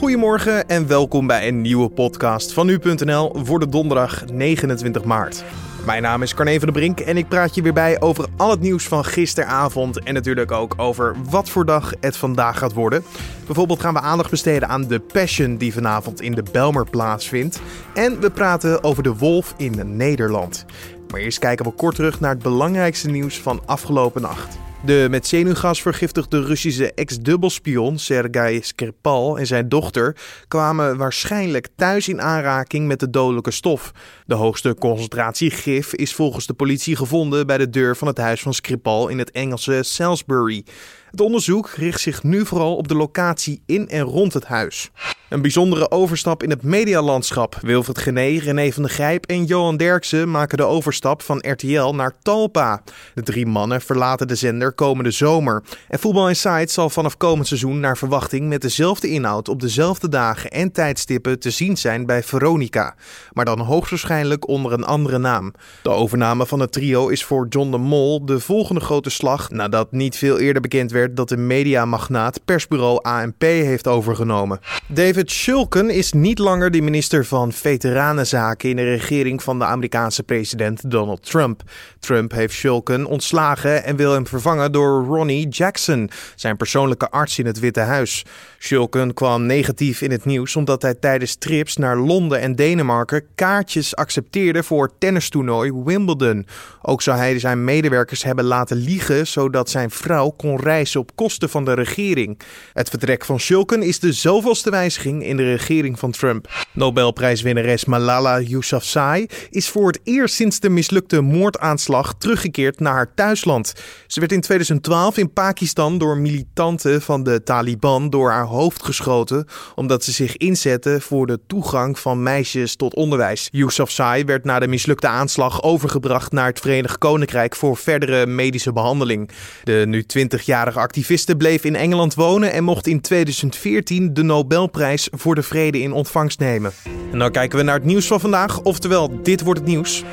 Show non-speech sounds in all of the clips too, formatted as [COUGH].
Goedemorgen en welkom bij een nieuwe podcast van nu.nl voor de donderdag 29 maart. Mijn naam is Carne van der Brink en ik praat je weer bij over al het nieuws van gisteravond en natuurlijk ook over wat voor dag het vandaag gaat worden. Bijvoorbeeld gaan we aandacht besteden aan de Passion die vanavond in de Belmer plaatsvindt. En we praten over de wolf in Nederland. Maar eerst kijken we kort terug naar het belangrijkste nieuws van afgelopen nacht. De met zenuwgas vergiftigde Russische ex-dubbelspion Sergei Skripal en zijn dochter kwamen waarschijnlijk thuis in aanraking met de dodelijke stof. De hoogste concentratie gif is volgens de politie gevonden bij de deur van het huis van Skripal in het Engelse Salisbury. Het onderzoek richt zich nu vooral op de locatie in en rond het huis. Een bijzondere overstap in het medialandschap. Wilfred Gené, René van der Grijp en Johan Derksen maken de overstap van RTL naar Talpa. De drie mannen verlaten de zender komende zomer. En Voetbal Insight zal vanaf komend seizoen naar verwachting met dezelfde inhoud op dezelfde dagen en tijdstippen te zien zijn bij Veronica. Maar dan hoogstwaarschijnlijk onder een andere naam. De overname van het trio is voor John de Mol de volgende grote slag nadat niet veel eerder bekend werd dat de mediamagnaat persbureau ANP heeft overgenomen. David Shulkin is niet langer de minister van Veteranenzaken in de regering van de Amerikaanse president Donald Trump. Trump heeft Shulkin ontslagen en wil hem vervangen door Ronnie Jackson, zijn persoonlijke arts in het Witte Huis. Shulkin kwam negatief in het nieuws omdat hij tijdens trips naar Londen en Denemarken kaartjes accepteerde voor tennistoernooi Wimbledon. Ook zou hij zijn medewerkers hebben laten liegen zodat zijn vrouw kon reizen op kosten van de regering. Het vertrek van Shulkin is de zoveelste wijziging in de regering van Trump. Nobelprijswinnares Malala Yousafzai is voor het eerst sinds de mislukte moordaanslag teruggekeerd naar haar thuisland. Ze werd in 2012 in Pakistan door militanten van de Taliban door haar hoofd geschoten omdat ze zich inzetten voor de toegang van meisjes tot onderwijs. Yousafzai werd na de mislukte aanslag overgebracht naar het Verenigd Koninkrijk voor verdere medische behandeling. De nu 20-jarige activiste bleef in Engeland wonen en mocht in 2014 de Nobelprijs voor de Vrede in ontvangst nemen. En dan kijken we naar het nieuws van vandaag, oftewel dit wordt het nieuws.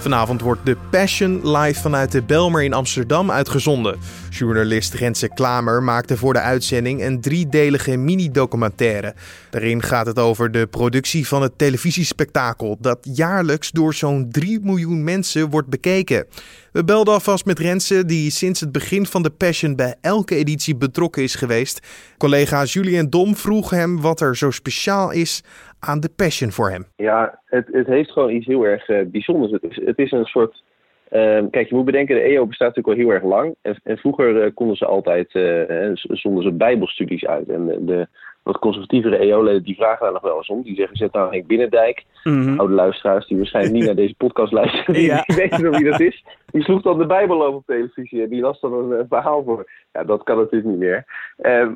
Vanavond wordt The Passion live vanuit de Belmer in Amsterdam uitgezonden. Journalist Renze Klamer maakte voor de uitzending een driedelige mini-documentaire. Daarin gaat het over de productie van het televisiespektakel dat jaarlijks door zo'n 3 miljoen mensen wordt bekeken. We belden alvast met Renze, die sinds het begin van The Passion bij elke editie betrokken is geweest. Collega Julien Dom vroeg hem wat er zo speciaal is aan The Passion voor hem. Ja, het, het heeft gewoon iets heel erg uh, bijzonders. Het is, het is een soort Uh, kijk, je moet bedenken, de EO bestaat natuurlijk al heel erg lang. En, en vroeger uh, konden ze altijd, uh, zonden ze bijbelstudies uit. En de, de wat conservatievere EO-leden die vragen daar nog wel eens om. Die zeggen, zet nou Henk Binnendijk. Mm -hmm. Oude luisteraars die waarschijnlijk niet naar deze podcast luisteren. Ja. Die weten nog wie dat is. Die sloeg dan de Bijbel over op televisie. En die las dan een, verhaal voor. Ja, dat kan natuurlijk niet meer.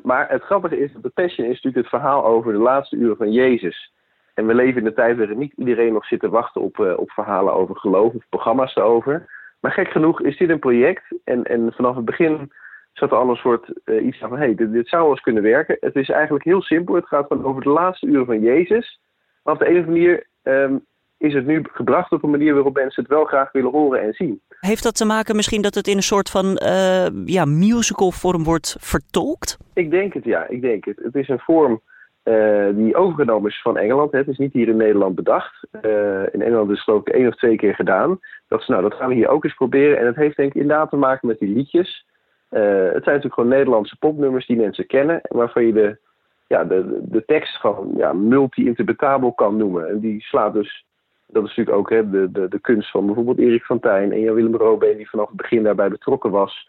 maar het grappige is, de Passion is natuurlijk het verhaal over de laatste uren van Jezus. En we leven in een tijd waarin niet iedereen nog zit te wachten op, uh, op verhalen over geloof of programma's erover. Maar gek genoeg is dit een project. En, en vanaf het begin zat er al een soort uh, iets van: hé, hey, dit, dit, zou wel eens kunnen werken. Het is eigenlijk heel simpel. Het gaat gewoon over de laatste uren van Jezus. Maar op de ene manier um, is het nu gebracht op een manier waarop mensen het wel graag willen horen en zien. Heeft dat te maken misschien dat het in een soort van uh, ja, musical vorm wordt vertolkt? Ik denk het, ja. Ik denk het. Het is een vorm. Uh, die overgenomen is van Engeland. Hè. Het is niet hier in Nederland bedacht. Uh, in Engeland is het geloof ik één of twee keer gedaan. Dat is, nou, dat gaan we hier ook eens proberen. En het heeft denk ik inderdaad te maken met die liedjes. Uh, het zijn natuurlijk gewoon Nederlandse popnummers die mensen kennen. Waarvan je de, ja, de, de tekst van ja, multi-interpretabel kan noemen. En die slaat dus, dat is natuurlijk ook hè, de, de, de kunst van bijvoorbeeld Erik van Tijn en Jan Willem Robeen, die vanaf het begin daarbij betrokken was.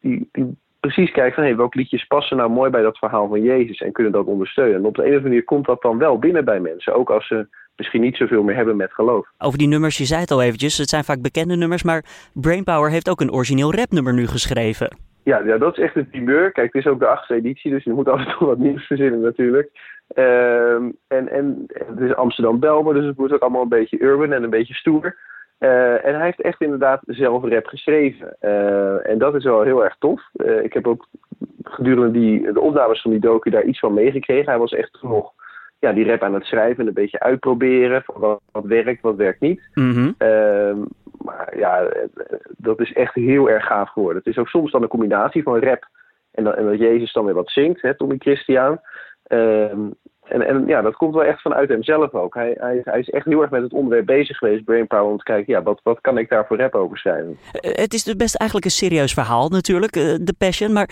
Die, die precies kijken van hey, welke liedjes passen nou mooi bij dat verhaal van Jezus en kunnen dat ondersteunen. En op de een of andere manier komt dat dan wel binnen bij mensen, ook als ze misschien niet zoveel meer hebben met geloof. Over die nummers, je zei het al eventjes, het zijn vaak bekende nummers, maar Brainpower heeft ook een origineel rapnummer nu geschreven. Ja, ja, dat is echt een primeur. Kijk, het is ook de achtste editie, dus je moet af en toe wat nieuws verzinnen natuurlijk. Um, en, en het is Amsterdam-Belmer, dus het wordt ook allemaal een beetje urban en een beetje stoer. Uh, en hij heeft echt inderdaad zelf rap geschreven. Uh, en dat is wel heel erg tof. Uh, ik heb ook gedurende die, de opnames van die docu daar iets van meegekregen. Hij was echt nog ja, die rap aan het schrijven en een beetje uitproberen. Van wat, wat werkt, wat werkt niet. Mm -hmm. Maar ja, dat is echt heel erg gaaf geworden. Het is ook soms dan een combinatie van rap en, dan, en dat Jezus dan weer wat zingt, hè, Tommy Christian. En, en ja, dat komt wel echt vanuit hemzelf ook. Hij, hij, hij is echt heel erg met het onderwerp bezig geweest, Brainpower, om te kijken, ja, wat, wat kan ik daar voor rap over schrijven? Het is dus best eigenlijk een serieus verhaal natuurlijk, de Passion. Maar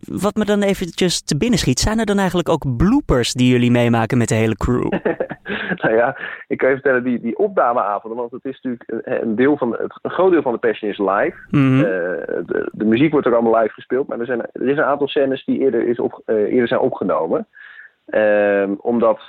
wat me dan eventjes te binnen schiet, zijn er dan eigenlijk ook bloopers die jullie meemaken met de hele crew? [LAUGHS] [LAUGHS] nou ja, ik kan je vertellen, die, die opnameavonden, want het is natuurlijk een, deel van, het, een groot deel van de Passion is live. Mm de, de, muziek wordt ook allemaal live gespeeld, maar er, zijn, er is een aantal scènes die eerder, is op, uh, eerder zijn opgenomen. Uh, omdat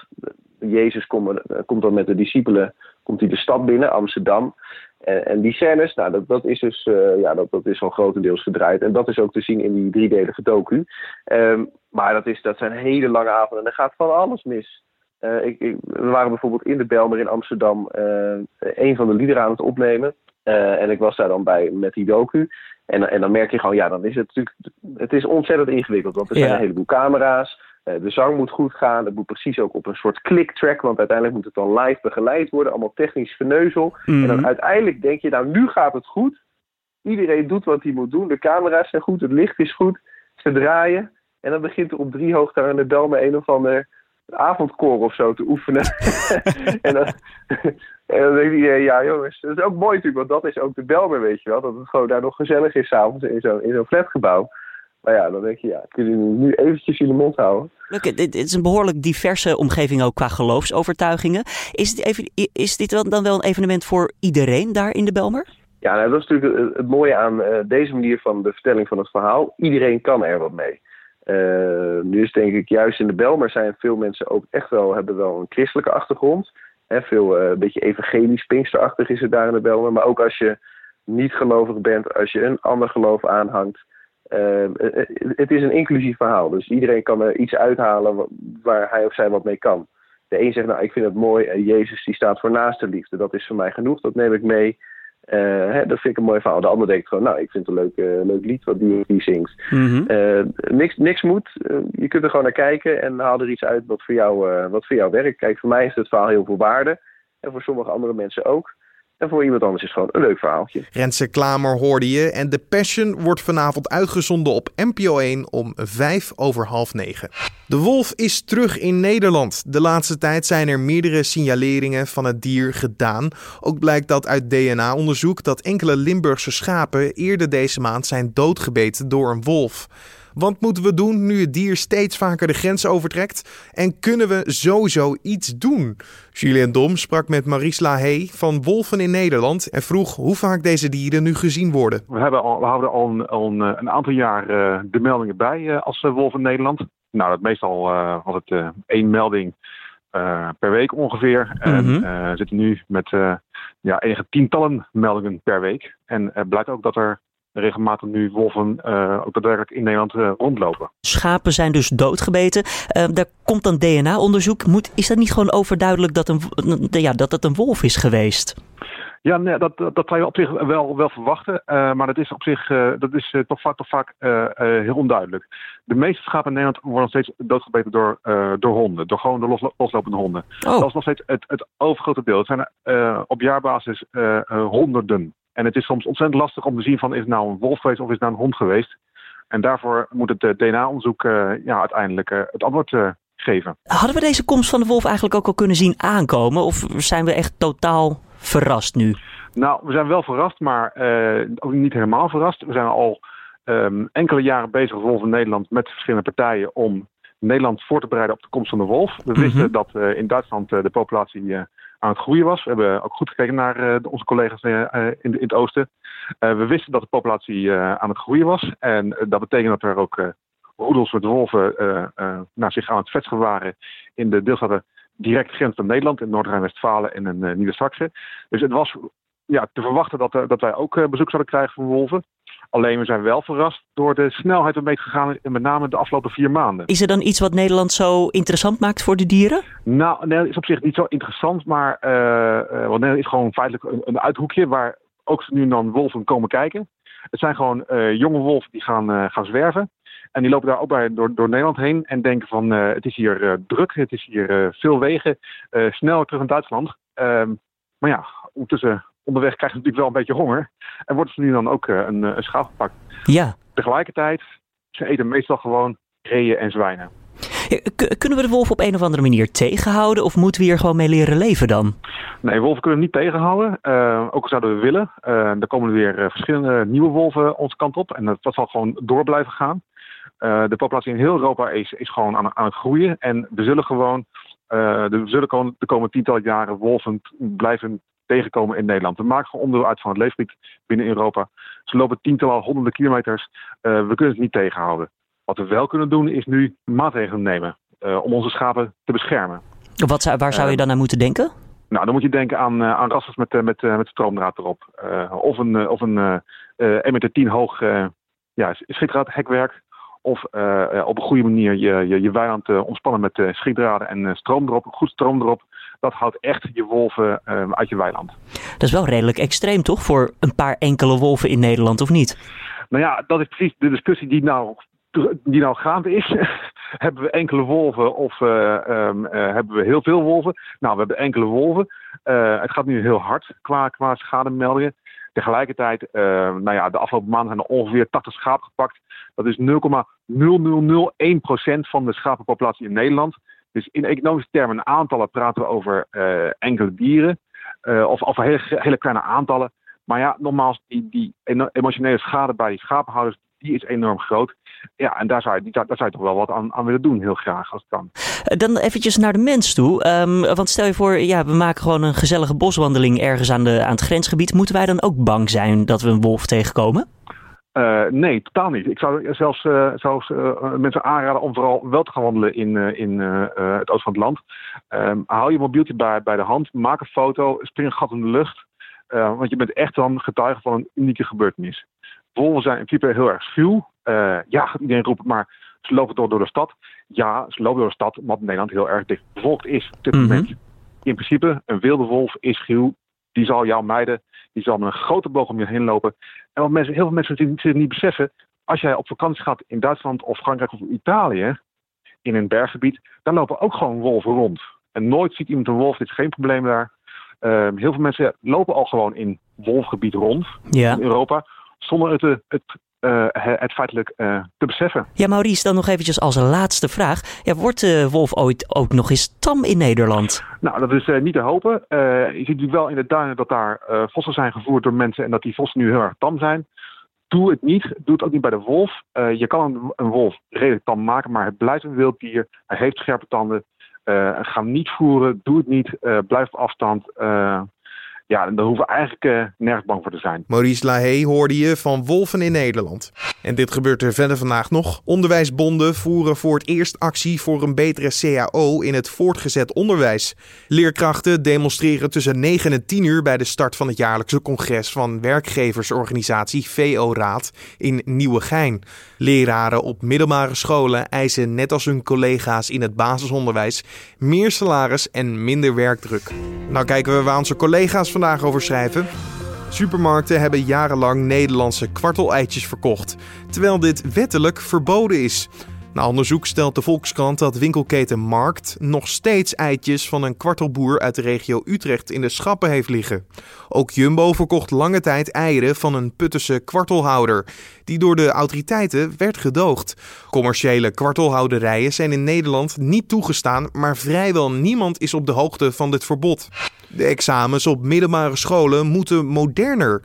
Jezus komt, komt dan met de discipelen komt hij de stad binnen, Amsterdam. En, en die scènes, nou, dat, dat is dus uh, ja, dat, dat is al grotendeels gedraaid. En dat is ook te zien in die driedelige docu. Um, maar dat, is, dat zijn hele lange avonden en er gaat van alles mis. Uh, ik, ik, we waren bijvoorbeeld in de Belmer in Amsterdam uh, een van de liederen aan het opnemen. Uh, en ik was daar dan bij met die docu. En, en dan merk je gewoon, ja, dan is het natuurlijk. Het is ontzettend ingewikkeld. Want er zijn ja. een heleboel camera's. de zang moet goed gaan. Het moet precies ook op een soort click-track. Want uiteindelijk moet het dan live begeleid worden. Allemaal technisch. Mm-hmm. En dan uiteindelijk denk je, nou, nu gaat het goed. Iedereen doet wat hij moet doen. De camera's zijn goed. Het licht is goed. Ze draaien. En dan begint er op drie hoogte aan de Belmer een of ander avondkoor of zo te oefenen. [LAUGHS] en, dan, en dan denkt iedereen, ja jongens, dat is ook mooi natuurlijk, want dat is ook de Belmer, weet je wel. Dat het gewoon daar nog gezellig is s'avonds in zo'n in zo'n flatgebouw. Maar ja, dan denk je, ja, kunnen jullie nu eventjes in de mond houden. Oké, dit is een behoorlijk diverse omgeving ook qua geloofsovertuigingen. Is dit, even, is dit dan wel een evenement voor iedereen daar in de Belmer? Ja, nou, dat is natuurlijk het, mooie aan uh, deze manier van de vertelling van het verhaal. Iedereen kan er wat mee. Uh, nu is denk ik juist in de Belmer zijn veel mensen ook echt wel, hebben wel een christelijke achtergrond. Hè, veel uh, een beetje evangelisch, pinksterachtig is het daar in de Belmer. Maar ook als je niet gelovig bent, als je een ander geloof aanhangt. Uh, het is een inclusief verhaal. Dus iedereen kan er iets uithalen waar hij of zij wat mee kan. De een zegt, nou ik vind het mooi, en Jezus die staat voor naaste liefde. Dat is voor mij genoeg, dat neem ik mee. Uh, hè, dat vind ik een mooi verhaal. De ander denkt gewoon, nou, ik vind het een leuk, uh, leuk lied wat die, die zingt. Mm -hmm. uh, niks, niks moet. je kunt er gewoon naar kijken en haal er iets uit wat voor, jou, wat voor jou werkt. Kijk, voor mij is het verhaal heel veel waarde. En voor sommige andere mensen ook. En voor iemand anders is het gewoon een leuk verhaaltje. Renze Klamer hoorde je. En The Passion wordt vanavond uitgezonden op NPO 1 om vijf over half negen. De wolf is terug in Nederland. De laatste tijd zijn er meerdere signaleringen van het dier gedaan. Ook blijkt dat uit DNA-onderzoek dat enkele Limburgse schapen eerder deze maand zijn doodgebeten door een wolf. Wat moeten we doen nu het dier steeds vaker de grens overtrekt? En kunnen we sowieso iets doen? Julien Dom sprak met Maries Lahey van Wolven in Nederland en vroeg hoe vaak deze dieren nu gezien worden. We, hebben al, we houden al een, al een, een aantal jaar uh, de meldingen bij uh, als uh, wolf in Nederland. Nou, dat meestal was het één melding per week ongeveer. En we zitten nu met ja, enige tientallen meldingen per week. En het blijkt ook dat er regelmatig nu wolven uh, ook daadwerkelijk in Nederland uh, rondlopen. Schapen zijn dus doodgebeten. Uh, daar komt dan DNA-onderzoek. Moet, is dat niet gewoon overduidelijk dat, een, ja, dat het een wolf is geweest? Ja, nee, dat, dat, dat zou je op zich wel, wel verwachten. maar dat is op zich dat is, toch vaak, toch vaak heel onduidelijk. De meeste schapen in Nederland worden steeds doodgebeten door, door honden. Door gewoon de los, loslopende honden. Oh. Dat is nog steeds het, het overgrote deel. Het zijn op jaarbasis honderden en het is soms ontzettend lastig om te zien van is het nou een wolf geweest of is het nou een hond geweest. En daarvoor moet het DNA-onderzoek uh, ja, uiteindelijk uh, het antwoord geven. Hadden we deze komst van de wolf eigenlijk ook al kunnen zien aankomen? Of zijn we echt totaal verrast nu? Nou, we zijn wel verrast, maar ook niet helemaal verrast. We zijn al um, enkele jaren bezig als Wolf in Nederland met verschillende partijen om Nederland voor te bereiden op de komst van de wolf. We mm-hmm. wisten dat in Duitsland de populatie aan het groeien was. We hebben ook goed gekeken naar uh, onze collega's uh, in, in, het oosten. Uh, we wisten dat de populatie aan het groeien was. En dat betekent dat er ook roedels met wolven naar zich aan het vestigen waren in de deelstaten direct grens van Nederland, in Noord-Rijn-Westfalen en in Nieuwe-Saxe. Dus het was ja, te verwachten dat, dat wij ook bezoek zouden krijgen van wolven. Alleen we zijn wel verrast door de snelheid waarmee het gegaan is, met name de afgelopen vier maanden. Is er dan iets wat Nederland zo interessant maakt voor de dieren? Nou, Nederland is op zich niet zo interessant, maar uh, uh, want Nederland is gewoon feitelijk een, een, uithoekje waar ook nu en dan wolven komen kijken. Het zijn gewoon uh, jonge wolven die gaan, gaan zwerven. En die lopen daar ook bij door, door Nederland heen en denken van het is hier druk, het is hier veel wegen, snel terug naar Duitsland. Ehm, maar ja, ondertussen onderweg krijgen ze natuurlijk wel een beetje honger. En wordt ze nu dan ook uh, een, een schaap gepakt. Ja. Tegelijkertijd, ze eten meestal gewoon reeën en zwijnen. kunnen we de wolf op een of andere manier tegenhouden of moeten we hier gewoon mee leren leven dan? Nee, wolven kunnen we niet tegenhouden. Uh, ook al zouden we willen. Uh, er komen er weer verschillende nieuwe wolven onze kant op en dat, dat zal gewoon door blijven gaan. de populatie in heel Europa is, is gewoon aan, aan het groeien en we zullen gewoon we zullen gewoon de komende tientallen jaren wolven blijven tegenkomen in Nederland. We maken gewoon onderdeel uit van het leefgebied binnen Europa. Ze lopen tientallen, honderden kilometers. Uh, we kunnen het niet tegenhouden. Wat we wel kunnen doen is nu maatregelen nemen uh, om onze schapen te beschermen. Wat zou, waar zou je eh, dan aan moeten denken? Nou, dan moet je denken aan, aan rassers met, met, met stroomdraad erop. of een, of een 1 meter 10 hoog ja, hekwerk. Of op een goede manier je, je, je weiland ontspannen met uh, schietdraden en stroom erop, goed stroom erop dat houdt echt je wolven ehm, uit je weiland. Dat is wel redelijk extreem, toch? Voor een paar enkele wolven in Nederland, of niet? Nou ja, dat is precies de discussie die nou, die nou gaande is. [LAUGHS] hebben we enkele wolven of uh, um, uh, hebben we heel veel wolven? Nou, we hebben enkele wolven. Uh, het gaat nu heel hard qua, qua schademeldingen. Tegelijkertijd, nou ja, de afgelopen maanden zijn er ongeveer 80 schapen gepakt. Dat is 0,0001% van de schapenpopulatie in Nederland. Dus in economische termen, aantallen praten we over uh, enkele dieren. Uh, of, of hele, hele, kleine aantallen. Maar ja, nogmaals, die, die emotionele schade bij die schapenhouders, die is enorm groot. Ja, en daar zou je, daar, zou toch wel wat aan, aan, willen doen, heel graag, als het kan. Eh, dan eventjes naar de mens toe. Um, want stel je voor, ja, we maken gewoon een gezellige boswandeling ergens aan, de, aan het grensgebied. Moeten wij dan ook bang zijn dat we een wolf tegenkomen? Uh, nee, totaal niet. Ik zou zelfs, uh, zelfs uh, mensen aanraden om vooral wel te gaan wandelen in, in het oosten van het land. Um, haal je mobieltje bij, bij de hand, maak een foto, spring een gat in de lucht. want je bent echt dan getuige van een unieke gebeurtenis. Wolven zijn in principe heel erg schuw. ja, iedereen roepen, maar ze lopen door, door de stad. Ja, ze lopen door de stad, omdat Nederland heel erg dicht bevolkt is op dit mm -hmm. moment. In principe, een wilde wolf is schuw. Die zal jou mijden. Die zal met een grote boog om je heen lopen. En wat mensen, heel veel mensen zich niet beseffen, als jij op vakantie gaat in Duitsland of Frankrijk of Italië, in een berggebied, dan lopen ook gewoon wolven rond. En nooit ziet iemand een wolf, dit is geen probleem daar. Uh, heel veel mensen lopen al gewoon in wolfgebied rond ja. in Europa, zonder het, het, uh, het feitelijk uh, te beseffen. Ja, Maurice, dan nog eventjes als laatste vraag. Ja, wordt de wolf ooit ook nog eens tam in Nederland? Nou, dat is niet te hopen. je ziet natuurlijk wel in de duinen dat daar vossen zijn gevoerd door mensen en dat die vossen nu heel erg tam zijn. Doe het niet. Doe het ook niet bij de wolf. je kan een, een, wolf redelijk tam maken, maar het blijft een wild dier. Hij heeft scherpe tanden. ga hem niet voeren. Doe het niet. blijf op afstand ja, daar hoeven we eigenlijk uh, nergens bang voor te zijn. Maurice Lahey hoorde je van Wolven in Nederland. En dit gebeurt er verder vandaag nog. Onderwijsbonden voeren voor het eerst actie voor een betere CAO in het voortgezet onderwijs. Leerkrachten demonstreren tussen 9 en 10 uur bij de start van het jaarlijkse congres van werkgeversorganisatie VO-raad in Nieuwegein. Leraren op middelbare scholen eisen net als hun collega's in het basisonderwijs meer salaris en minder werkdruk. Nou kijken we waar onze collega's vandaag over schrijven. Supermarkten hebben jarenlang Nederlandse kwarteleitjes verkocht, terwijl dit wettelijk verboden is. Na onderzoek stelt de Volkskrant dat winkelketen Markt nog steeds eitjes van een kwartelboer uit de regio Utrecht in de schappen heeft liggen. Ook Jumbo verkocht lange tijd eieren van een Puttense kwartelhouder, die door de autoriteiten werd gedoogd. Commerciële kwartelhouderijen zijn in Nederland niet toegestaan, maar vrijwel niemand is op de hoogte van dit verbod. De examens op middelbare scholen moeten moderner.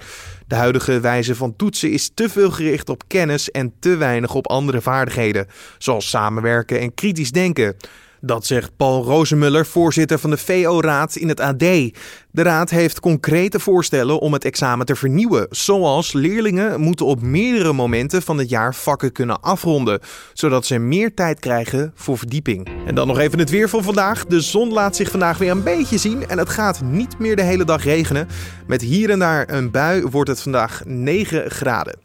De huidige wijze van toetsen is te veel gericht op kennis en te weinig op andere vaardigheden, zoals samenwerken en kritisch denken. Dat zegt Paul Rozemuller, voorzitter van de VO-raad in het AD. De raad heeft concrete voorstellen om het examen te vernieuwen. Zoals leerlingen moeten op meerdere momenten van het jaar vakken kunnen afronden, zodat ze meer tijd krijgen voor verdieping. En dan nog even het weer van vandaag. De zon laat zich vandaag weer een beetje zien en het gaat niet meer de hele dag regenen. Met hier en daar een bui wordt het vandaag 9 graden.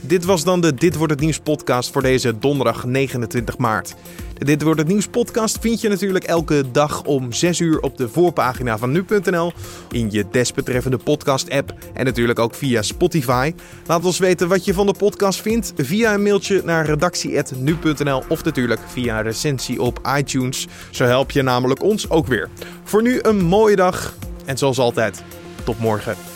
Dit was dan de Dit wordt het nieuws podcast voor deze donderdag 29 maart. De Dit wordt het nieuws podcast vind je natuurlijk elke dag om 6 uur op de voorpagina van nu.nl, in je desbetreffende podcast app en natuurlijk ook via Spotify. Laat ons weten wat je van de podcast vindt via een mailtje naar redactie@nu.nl of natuurlijk via een recensie op iTunes. Zo help je namelijk ons ook weer. Voor nu een mooie dag en zoals altijd, tot morgen.